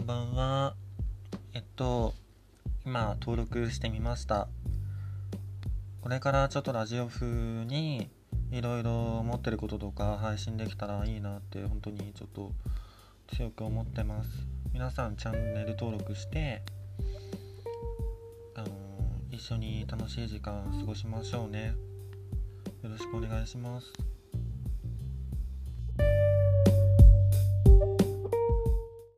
んばんは。えっと、今登録してみました。これからちょっとラジオ風にいろいろ思ってることとか配信できたらいいなって本当にちょっと強く思ってます。皆さんチャンネル登録して、あの一緒に楽しい時間過ごしましょうね。よろしくお願いします。